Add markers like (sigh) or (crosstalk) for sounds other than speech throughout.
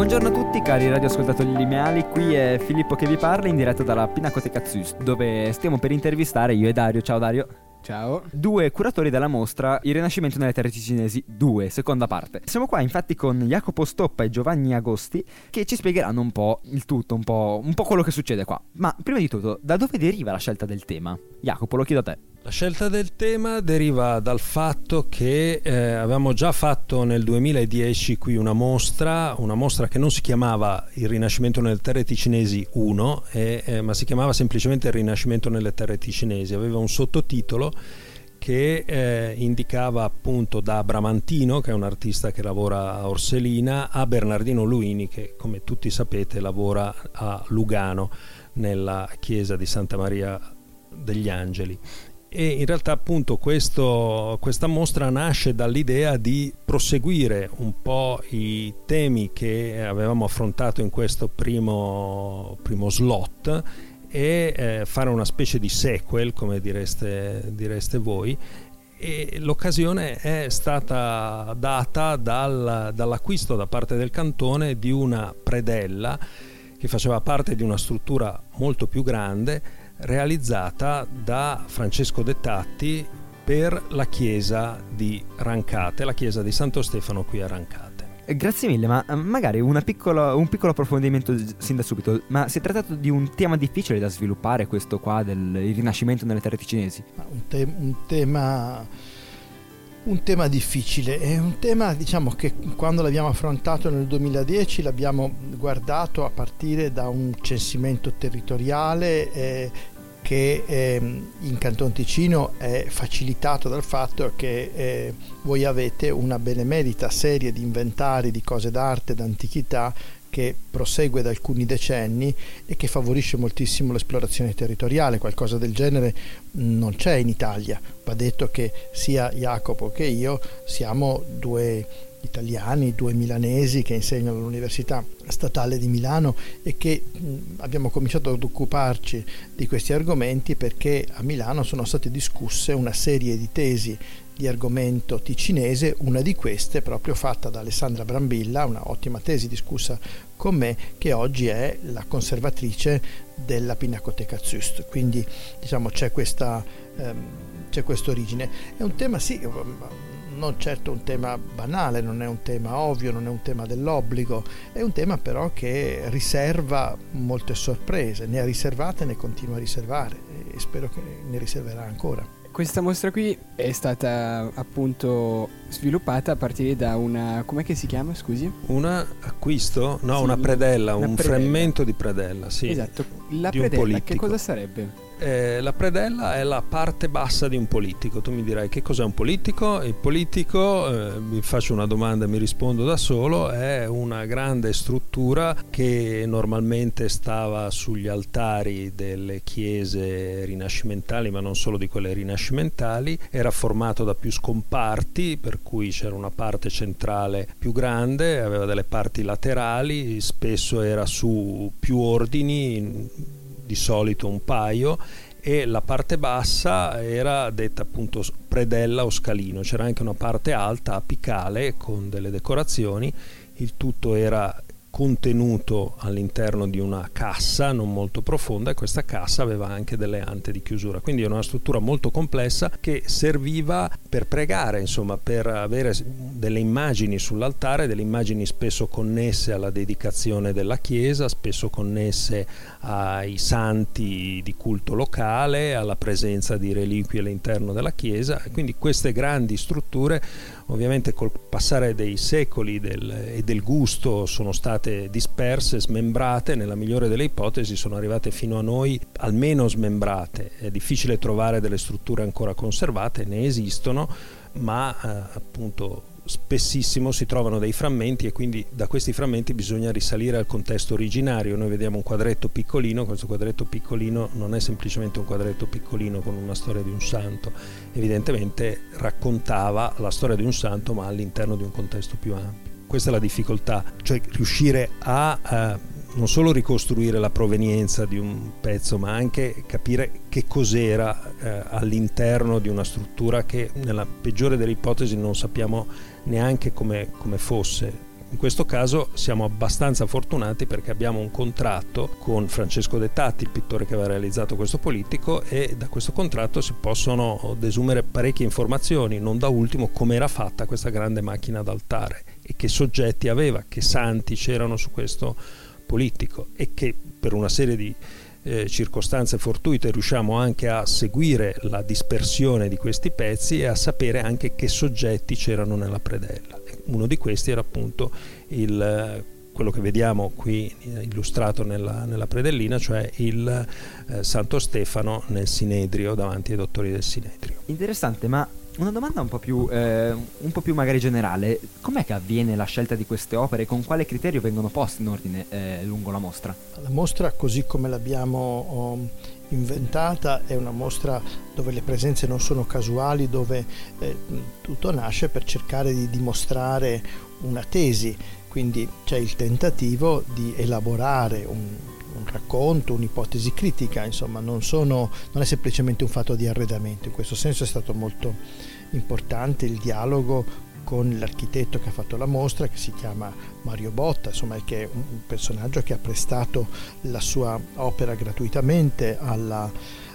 Buongiorno a tutti cari radioascoltatori lineali, qui è Filippo che vi parla in diretta dalla Pinacoteca Zus dove stiamo per intervistare io e Dario, ciao Dario. Ciao. Due curatori della mostra Il Rinascimento nelle terre ticinesi 2, seconda parte. Siamo qua infatti con Jacopo Stoppa e Giovanni Agosti che ci spiegheranno un po' il tutto, un po', un po' quello che succede qua. Ma prima di tutto, da dove deriva la scelta del tema? Jacopo, lo chiedo a te. La scelta del tema deriva dal fatto che eh, avevamo già fatto nel 2010 qui una mostra, una mostra che non si chiamava Il Rinascimento nelle terre ticinesi 1, eh, eh, ma si chiamava semplicemente Il Rinascimento nelle terre ticinesi. Aveva un sottotitolo che eh, indicava appunto da Bramantino, che è un artista che lavora a Orselina, a Bernardino Luini, che come tutti sapete lavora a Lugano, nella chiesa di Santa Maria degli Angeli e in realtà appunto questo, questa mostra nasce dall'idea di proseguire un po' i temi che avevamo affrontato in questo primo, primo slot e eh, fare una specie di sequel come direste, direste voi. E l'occasione è stata data dal, dall'acquisto da parte del cantone di una predella che faceva parte di una struttura molto più grande realizzata da Francesco Dettatti per la chiesa di Rancate, la chiesa di Santo Stefano qui a Rancate. Eh, grazie mille, ma eh, magari piccola, un piccolo approfondimento sin da subito. Ma si è trattato di un tema difficile da sviluppare, questo qua del rinascimento nelle terre ticinesi? Un, te- un tema un tema difficile, è un tema diciamo che quando l'abbiamo affrontato nel 2010 l'abbiamo guardato a partire da un censimento territoriale eh, che eh, in Canton Ticino è facilitato dal fatto che eh, voi avete una benemerita serie di inventari di cose d'arte, d'antichità che prosegue da alcuni decenni e che favorisce moltissimo l'esplorazione territoriale. Qualcosa del genere non c'è in Italia. Va detto che sia Jacopo che io siamo due italiani, due milanesi che insegnano all'Università Statale di Milano e che abbiamo cominciato ad occuparci di questi argomenti perché a Milano sono state discusse una serie di tesi di argomento ticinese, una di queste proprio fatta da Alessandra Brambilla, una ottima tesi discussa con me, che oggi è la conservatrice della Pinacoteca Zust. Quindi diciamo c'è questa, ehm, c'è origine. È un tema sì non certo un tema banale, non è un tema ovvio, non è un tema dell'obbligo, è un tema però che riserva molte sorprese, ne ha riservate e ne continua a riservare e spero che ne riserverà ancora. Questa mostra qui è stata appunto sviluppata a partire da una... com'è che si chiama, scusi? Un acquisto? No, sì, una predella, una un predella. frammento di predella, sì. Esatto, la predella che cosa sarebbe? Eh, la predella è la parte bassa di un politico. Tu mi dirai che cos'è un politico? Il politico, eh, faccio una domanda e mi rispondo da solo, è una grande struttura che normalmente stava sugli altari delle chiese rinascimentali, ma non solo di quelle rinascimentali, era formato da più scomparti, per cui c'era una parte centrale più grande, aveva delle parti laterali, spesso era su più ordini di solito un paio e la parte bassa era detta appunto predella o scalino, c'era anche una parte alta apicale con delle decorazioni, il tutto era contenuto all'interno di una cassa non molto profonda e questa cassa aveva anche delle ante di chiusura. Quindi era una struttura molto complessa che serviva per pregare insomma per avere delle immagini sull'altare delle immagini spesso connesse alla dedicazione della chiesa spesso connesse ai santi di culto locale alla presenza di reliquie all'interno della chiesa. Quindi queste grandi strutture ovviamente col passare dei secoli del, e del gusto sono state disperse, smembrate, nella migliore delle ipotesi sono arrivate fino a noi almeno smembrate. È difficile trovare delle strutture ancora conservate, ne esistono, ma eh, appunto spessissimo si trovano dei frammenti e quindi da questi frammenti bisogna risalire al contesto originario. Noi vediamo un quadretto piccolino, questo quadretto piccolino non è semplicemente un quadretto piccolino con una storia di un santo, evidentemente raccontava la storia di un santo ma all'interno di un contesto più ampio. Questa è la difficoltà, cioè riuscire a eh, non solo ricostruire la provenienza di un pezzo, ma anche capire che cos'era eh, all'interno di una struttura che nella peggiore delle ipotesi non sappiamo neanche come, come fosse. In questo caso siamo abbastanza fortunati perché abbiamo un contratto con Francesco Dettati, il pittore che aveva realizzato questo politico, e da questo contratto si possono desumere parecchie informazioni, non da ultimo come era fatta questa grande macchina d'altare e che soggetti aveva, che santi c'erano su questo politico e che per una serie di eh, circostanze fortuite riusciamo anche a seguire la dispersione di questi pezzi e a sapere anche che soggetti c'erano nella predella. Uno di questi era appunto il, quello che vediamo qui illustrato nella, nella predellina, cioè il eh, Santo Stefano nel Sinedrio davanti ai dottori del Sinedrio. Interessante, ma una domanda un po, più, eh, un po' più magari generale. Com'è che avviene la scelta di queste opere e con quale criterio vengono poste in ordine eh, lungo la mostra? La mostra, così come l'abbiamo oh, inventata, è una mostra dove le presenze non sono casuali, dove eh, tutto nasce per cercare di dimostrare una tesi. Quindi c'è il tentativo di elaborare un, un racconto, un'ipotesi critica, insomma, non, sono, non, è semplicemente un fatto di arredamento. In questo senso è stato molto importante il dialogo con l'architetto che ha fatto la mostra, che si chiama Mario Botta, insomma, che è un personaggio che ha prestato la sua opera gratuitamente alla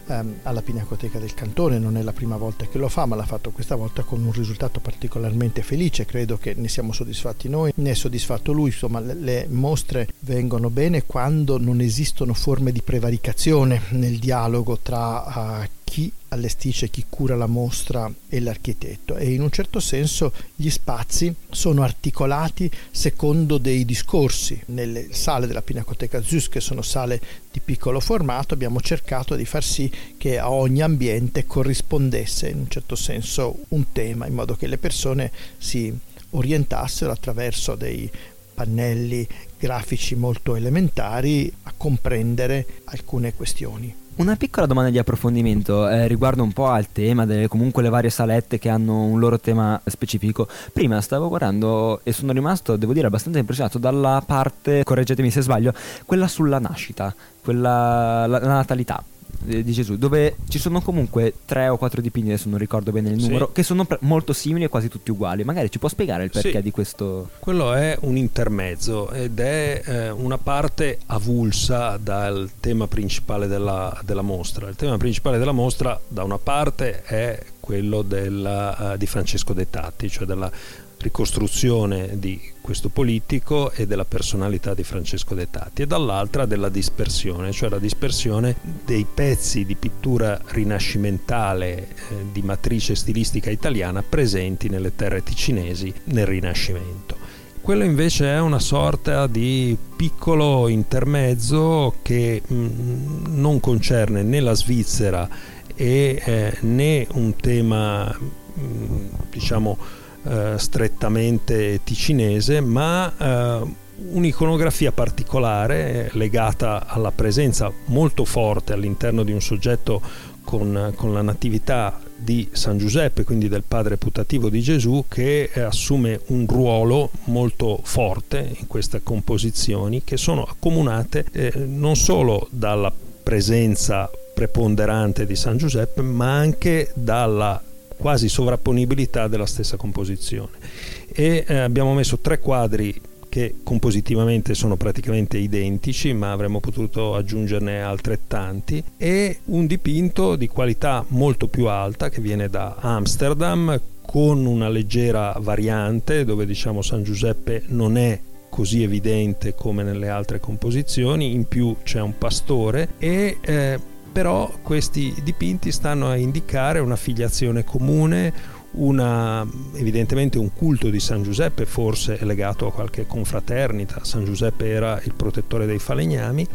ehm, alla Pinacoteca del Cantone, non è la prima volta che lo fa, ma l'ha fatto questa volta con un risultato particolarmente felice, credo che ne siamo soddisfatti noi, ne è soddisfatto lui, insomma le, le mostre vengono bene quando non esistono forme di prevaricazione nel dialogo tra uh, chi allestisce, chi cura la mostra e l'architetto e in un certo senso gli spazi sono articolati secondo dei discorsi. Nelle sale della Pinacoteca Zeus, che sono sale di piccolo formato, abbiamo cercato di far sì che a ogni ambiente corrispondesse in un certo senso un tema, in modo che le persone si orientassero attraverso dei pannelli grafici molto elementari a comprendere alcune questioni. Una piccola domanda di approfondimento eh, riguardo un po' al tema delle comunque le varie salette che hanno un loro tema specifico. Prima stavo guardando e sono rimasto, devo dire, abbastanza impressionato dalla parte, correggetemi se sbaglio, quella sulla nascita, quella la, la natalità di Gesù, dove ci sono comunque tre o quattro dipinti, adesso non ricordo bene il numero, sì. che sono pre- molto simili e quasi tutti uguali. Magari ci può spiegare il perché sì. di questo? Quello è un intermezzo ed è eh, una parte avulsa dal tema principale della, della, mostra. Il tema principale della mostra, da una parte, è quello della, uh, di Francesco Dettati, cioè della ricostruzione di questo politico e della personalità di Francesco Dettati e dall'altra della dispersione, cioè la dispersione dei pezzi di pittura rinascimentale eh, di matrice stilistica italiana presenti nelle terre ticinesi nel Rinascimento. Quello invece è una sorta di piccolo intermezzo che mh, mm, non concerne né la Svizzera e eh, né un tema mh, mm, diciamo eh, strettamente ticinese, ma eh, un'iconografia particolare legata alla presenza molto forte all'interno di un soggetto con, con, la natività di San Giuseppe, quindi del padre putativo di Gesù, che assume un ruolo molto forte in queste composizioni che sono accomunate eh, non solo dalla presenza preponderante di San Giuseppe, ma anche dalla quasi sovrapponibilità della stessa composizione. E eh, abbiamo messo tre quadri che compositivamente sono praticamente identici, ma avremmo potuto aggiungerne altrettanti, e un dipinto di qualità molto più alta che viene da Amsterdam con una leggera variante dove diciamo San Giuseppe non è così evidente come nelle altre composizioni, in più c'è un pastore e eh, però questi dipinti stanno a indicare una filiazione comune, una, evidentemente un culto di San Giuseppe, forse legato a qualche confraternita, San Giuseppe era il protettore dei falegnami,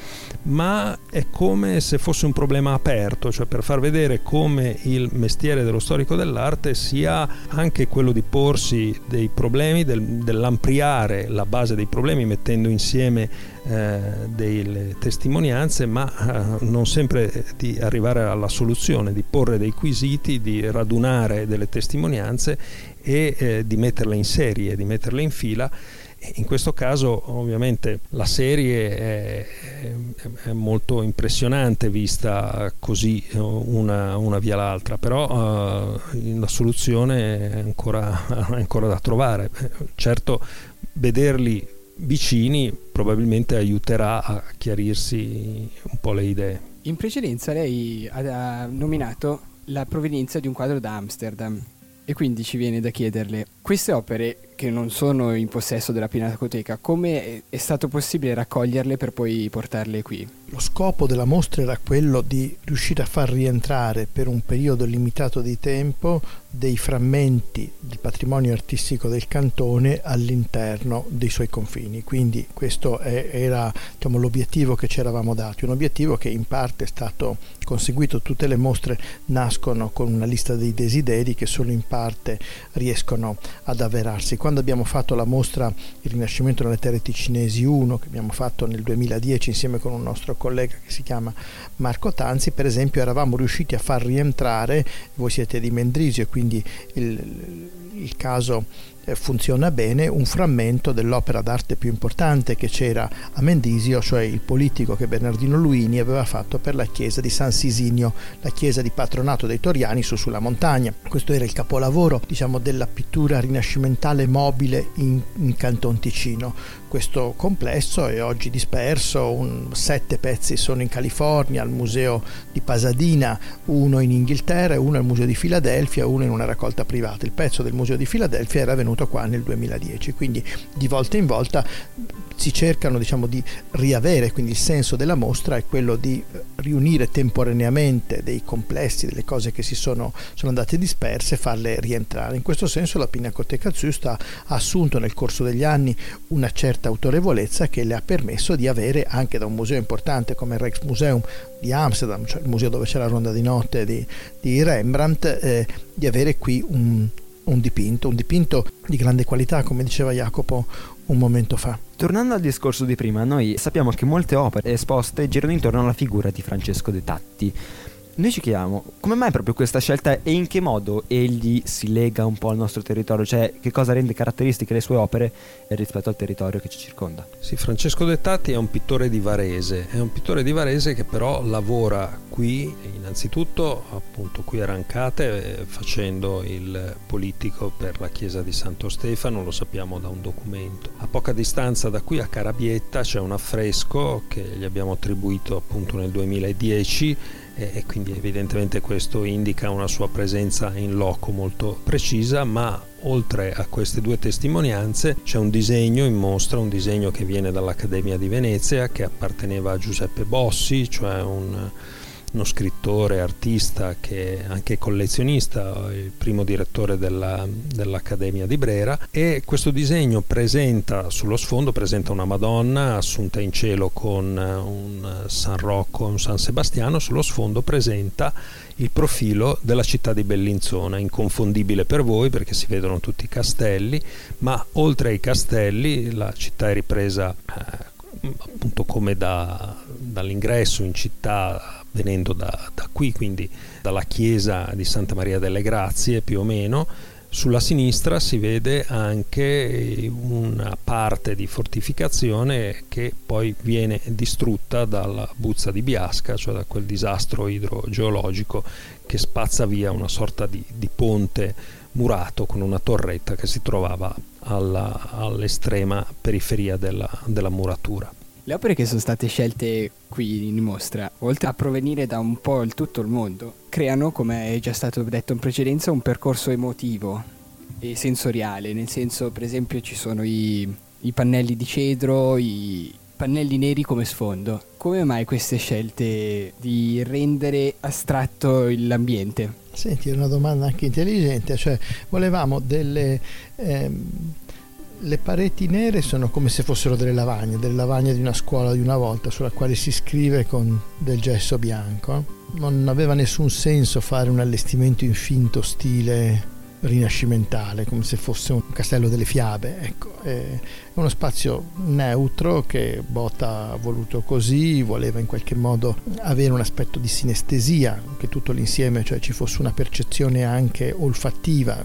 ma è come se fosse un problema aperto, cioè per far vedere come il mestiere dello storico dell'arte sia anche quello di porsi dei problemi, del, dell'ampliare la base dei problemi mettendo insieme delle testimonianze, ma eh, non sempre di arrivare alla soluzione, di porre dei quesiti, di radunare delle testimonianze e eh, di metterle in serie, di metterle in fila. In questo caso ovviamente la serie è, è molto impressionante vista così una, una via l'altra, però uh, la soluzione è ancora, (laughs) ancora da trovare. Certo vederli vicini probabilmente aiuterà a chiarirsi un po' le idee. In precedenza lei ha nominato la provenienza di un quadro da Amsterdam e quindi ci viene da chiederle queste opere che non sono in possesso della Pinacoteca, come è stato possibile raccoglierle per poi portarle qui? Lo scopo della mostra era quello di riuscire a far rientrare per un periodo limitato di tempo dei frammenti del patrimonio artistico del cantone all'interno dei suoi confini. Quindi questo è, era diciamo, l'obiettivo che ci eravamo dati, un obiettivo che in parte è stato conseguito, tutte le mostre nascono con una lista dei desideri che solo in parte riescono ad avverarsi. Quando abbiamo fatto la mostra Il Rinascimento nelle terre ticinesi 1, che abbiamo fatto nel 2010 insieme con un nostro collega che si chiama Marco Tanzi, per esempio eravamo riusciti a far rientrare, voi siete di Mendrisio e quindi il, il caso eh, funziona bene un frammento dell'opera d'arte più importante che c'era a Mendisio, cioè il politico che Bernardino Luini aveva fatto per la chiesa di San Sisinio, la chiesa di patronato dei Toriani su sulla montagna. Questo era il capolavoro, diciamo, della pittura rinascimentale mobile in, in Canton Ticino. Questo complesso è oggi disperso, un, sette pezzi sono in California, al museo di Pasadena, uno in Inghilterra, uno al museo di Filadelfia, uno in una raccolta privata. Il pezzo del museo di Filadelfia era venuto qua nel 2010, quindi di volta in volta si cercano diciamo, di riavere, quindi il senso della mostra è quello di riunire temporaneamente dei complessi, delle cose che si sono, sono andate disperse farle rientrare. In questo senso la Pinacoteca Zust ha assunto nel corso degli anni una certa autorevolezza che le ha permesso di avere anche da un museo importante come il Rijksmuseum di Amsterdam, cioè il museo dove c'è la ronda di notte di, di Rembrandt, eh, di avere qui un, un dipinto, un dipinto di grande qualità, come diceva Jacopo un momento fa. Tornando al discorso di prima, noi sappiamo che molte opere esposte girano intorno alla figura di Francesco De Tatti. Noi ci chiediamo come mai proprio questa scelta e in che modo egli si lega un po' al nostro territorio, cioè che cosa rende caratteristiche le sue opere rispetto al territorio che ci circonda. Sì, Francesco Dettati è un pittore di Varese, è un pittore di Varese che però lavora qui, innanzitutto appunto qui a Rancate, eh, facendo il politico per la chiesa di Santo Stefano, lo sappiamo da un documento. A poca distanza da qui a Carabietta c'è un affresco che gli abbiamo attribuito appunto nel 2010 e quindi evidentemente questo indica una sua presenza in loco molto precisa, ma oltre a queste due testimonianze c'è un disegno in mostra, un disegno che viene dall'Accademia di Venezia che apparteneva a Giuseppe Bossi, cioè un uno scrittore, artista che è anche collezionista, il primo direttore della, dell'Accademia di Brera e questo disegno presenta sullo sfondo presenta una Madonna assunta in cielo con un San Rocco un San Sebastiano, sullo sfondo presenta il profilo della città di Bellinzona, inconfondibile per voi perché si vedono tutti i castelli, ma oltre ai castelli la città è ripresa eh, appunto come da, dall'ingresso in città venendo da, da qui, quindi dalla chiesa di Santa Maria delle Grazie più o meno, sulla sinistra si vede anche una parte di fortificazione che poi viene distrutta dalla buzza di Biasca, cioè da quel disastro idrogeologico che spazza via una sorta di, di ponte murato con una torretta che si trovava alla, all'estrema periferia della, della muratura. Le opere che sono state scelte qui in mostra, oltre a provenire da un po' il tutto il mondo, creano, come è già stato detto in precedenza, un percorso emotivo e sensoriale, nel senso per esempio ci sono i, i pannelli di cedro, i pannelli neri come sfondo. Come mai queste scelte di rendere astratto l'ambiente? Senti, è una domanda anche intelligente, cioè volevamo delle... Ehm le pareti nere sono come se fossero delle lavagne, delle lavagne di una scuola di una volta sulla quale si scrive con del gesso bianco. Non aveva nessun senso fare un allestimento in finto stile rinascimentale, come se fosse un castello delle fiabe. Ecco, è uno spazio neutro che Botta ha voluto così, voleva in qualche modo avere un aspetto di sinestesia, che tutto l'insieme, cioè ci fosse una percezione anche olfattiva.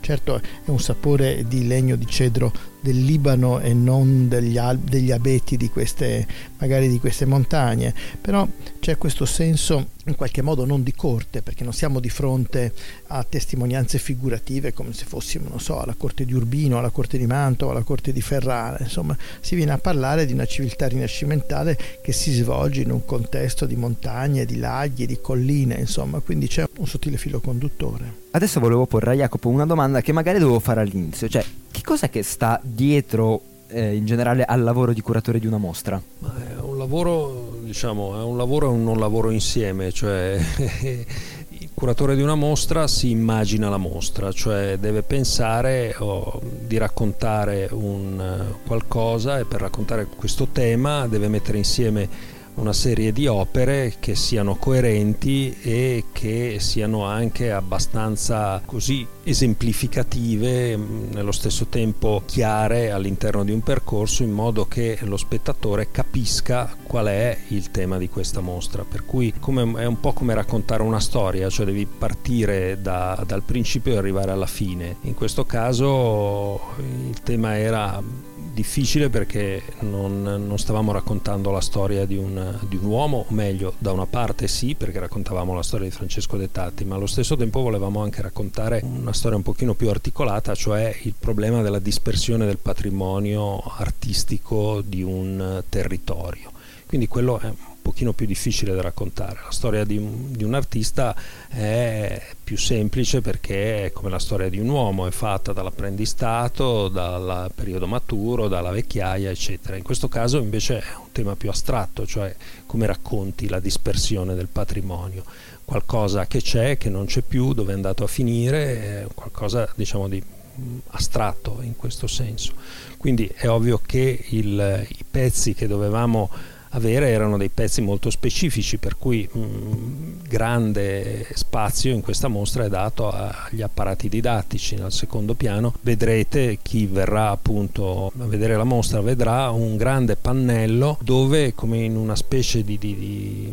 Certo è un sapore di legno di cedro del Libano e non degli, al- degli abeti di queste, magari di queste montagne, però c'è questo senso in qualche modo non di corte, perché non siamo di fronte a testimonianze figurative come se fossimo, non so, alla corte di Urbino, alla corte di Mantova, alla corte di Ferrara, insomma, si viene a parlare di una civiltà rinascimentale che si svolge in un contesto di montagne, di laghi, di colline, insomma, quindi c'è un sottile filo conduttore. Adesso volevo porre a Jacopo una domanda che magari dovevo fare all'inizio, cioè che cos'è che sta dietro eh, in generale al lavoro di curatore di una mostra? Ma è un lavoro, diciamo, è un lavoro e un non lavoro insieme, cioè (laughs) il curatore di una mostra si immagina la mostra, cioè deve pensare oh, di raccontare un, qualcosa e per raccontare questo tema deve mettere insieme una serie di opere che siano coerenti e che siano anche abbastanza così esemplificative, mm, nello stesso tempo chiare all'interno di un percorso in modo che lo spettatore capisca qual è il tema di questa mostra. Per cui come, è un po' come raccontare una storia, cioè devi partire da, dal principio e arrivare alla fine. In questo caso il tema era difficile perché non, non, stavamo raccontando la storia di un, di un, uomo, o meglio, da una parte sì, perché raccontavamo la storia di Francesco Dettati, ma allo stesso tempo volevamo anche raccontare una storia un pochino più articolata, cioè il problema della dispersione del patrimonio artistico di un territorio. Quindi quello è pochino più difficile da raccontare. La storia di un, di un, artista è più semplice perché è come la storia di un uomo, è fatta dall'apprendistato, dal periodo maturo, dalla vecchiaia, eccetera. In questo caso invece è un tema più astratto, cioè come racconti la dispersione del patrimonio. Qualcosa che c'è, che non c'è più, dove è andato a finire, qualcosa diciamo di astratto in questo senso. Quindi è ovvio che il, i pezzi che dovevamo avere erano dei pezzi molto specifici, per cui mh, mm, grande spazio in questa mostra è dato agli apparati didattici. Al secondo piano vedrete chi verrà appunto a vedere la mostra vedrà un grande pannello dove come in una specie di, di, di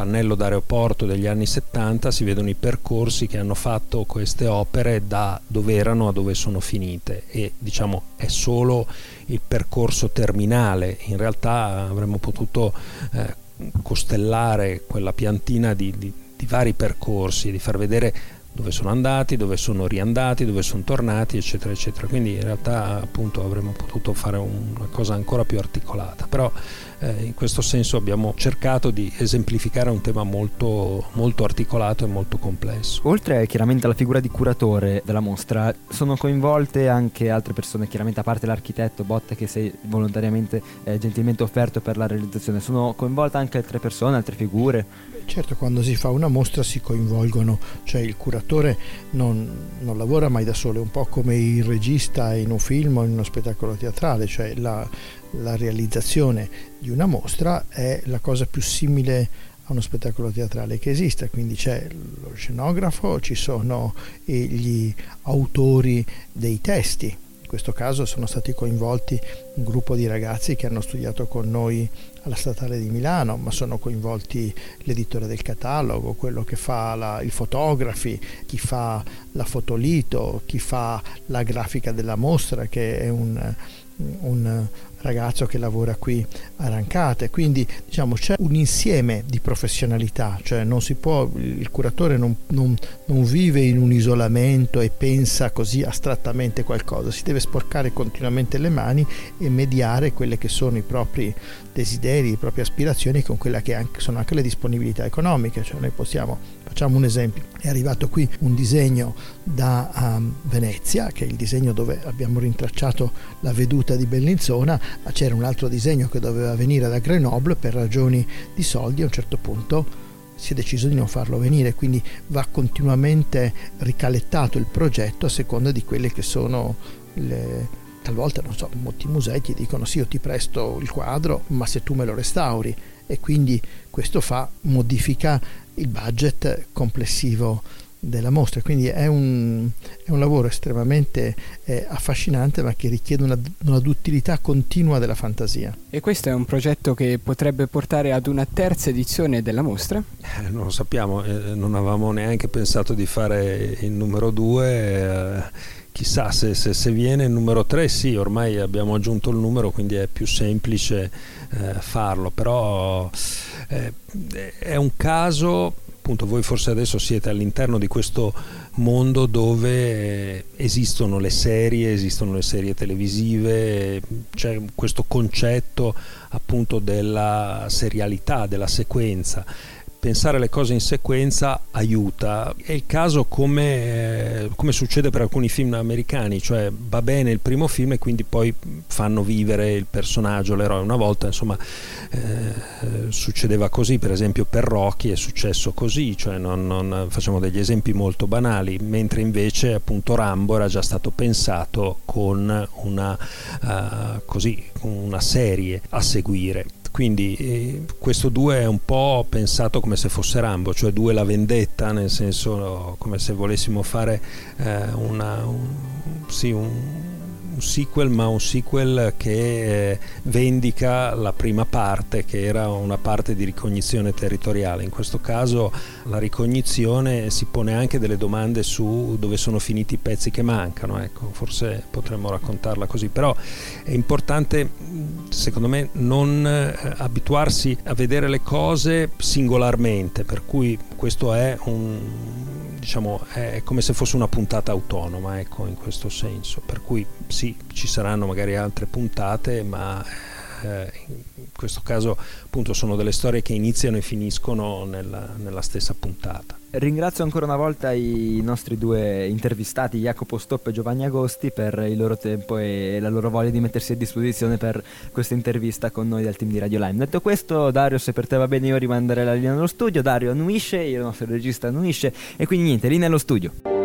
pannello d'aeroporto degli anni 70 si vedono i percorsi che hanno fatto queste opere da dove erano a dove sono finite e diciamo è solo il percorso terminale in realtà avremmo potuto eh, costellare quella piantina di, di, di vari percorsi di far vedere dove sono andati, dove sono riandati, dove sono tornati, eccetera, eccetera. Quindi in realtà appunto avremmo potuto fare una cosa ancora più articolata. Però eh, in questo senso abbiamo cercato di esemplificare un tema molto, molto articolato e molto complesso. Oltre chiaramente alla figura di curatore della mostra, sono coinvolte anche altre persone, chiaramente a parte l'architetto Botte che sei volontariamente eh, gentilmente offerto per la realizzazione, sono coinvolte anche altre persone, altre figure? Certo, quando si fa una mostra si coinvolgono, cioè il curatore non, non, lavora mai da solo, è un po' come il regista in un film o in uno spettacolo teatrale, cioè la, la realizzazione di una mostra è la cosa più simile a uno spettacolo teatrale che esista, quindi c'è lo scenografo, ci sono gli autori dei testi, in questo caso sono stati coinvolti un gruppo di ragazzi che hanno studiato con noi alla Statale di Milano, ma sono coinvolti l'editore del catalogo, quello che fa la, i fotografi, chi fa la fotolito, chi fa la grafica della mostra, che è un, un ragazzo che lavora qui a Rancate, quindi diciamo c'è un insieme di professionalità, cioè non si può, il curatore non, non, non vive in un isolamento e pensa così astrattamente qualcosa, si deve sporcare continuamente le mani e mediare quelle che sono i propri desideri, le proprie aspirazioni con quelle che anche, sono anche le disponibilità economiche, cioè noi possiamo Facciamo un esempio, è arrivato qui un disegno da um, Venezia, che è il disegno dove abbiamo rintracciato la veduta di Bellinzona, ma c'era un altro disegno che doveva venire da Grenoble per ragioni di soldi, a un certo punto si è deciso di non farlo venire, quindi va continuamente ricalettato il progetto a seconda di quelle che sono le, talvolta non so, molti musei ti dicono sì io ti presto il quadro ma se tu me lo restauri. E quindi questo fa modifica il budget complessivo della mostra, quindi è un, è un lavoro estremamente eh, affascinante ma che richiede una, una, duttilità continua della fantasia. E questo è un progetto che potrebbe portare ad una terza edizione della mostra? Eh, non lo sappiamo, eh, non avevamo neanche pensato di fare il numero due eh, chissà se, se, se, viene il numero 3, sì, ormai abbiamo aggiunto il numero, quindi è più semplice eh, farlo, però eh, è un caso, appunto voi forse adesso siete all'interno di questo mondo dove esistono le serie, esistono le serie televisive, c'è questo concetto appunto della serialità, della sequenza pensare le cose in sequenza aiuta. È il caso come, come, succede per alcuni film americani, cioè va bene il primo film e quindi poi fanno vivere il personaggio, l'eroe. Una volta insomma eh, succedeva così, per esempio per Rocky è successo così, cioè non, non, facciamo degli esempi molto banali, mentre invece appunto Rambo era già stato pensato con una, uh, così, una serie a seguire. Quindi eh, questo 2 è un po' pensato come se fosse Rambo, cioè 2 la vendetta, nel senso come se volessimo fare eh, una, un, sì, un, un sequel, ma un sequel che eh, vendica la prima parte, che era una parte di ricognizione territoriale. In questo caso la ricognizione si pone anche delle domande su dove sono finiti i pezzi che mancano, ecco, forse potremmo raccontarla così, però è importante secondo me non eh, abituarsi a vedere le cose singolarmente, per cui questo è un diciamo, è come se fosse una puntata autonoma, ecco, in questo senso. Per cui sì, ci saranno magari altre puntate, ma eh, in questo caso appunto sono delle storie che iniziano e finiscono nella, nella stessa puntata. Ringrazio ancora una volta i nostri due intervistati, Jacopo Stopp e Giovanni Agosti, per il loro tempo e la loro voglia di mettersi a disposizione per questa intervista con noi del team di Radio Lime. Detto questo, Dario, se per te va bene io rimanderei la linea nello studio, Dario annuisce, il nostro regista annuisce e quindi niente, lì nello studio.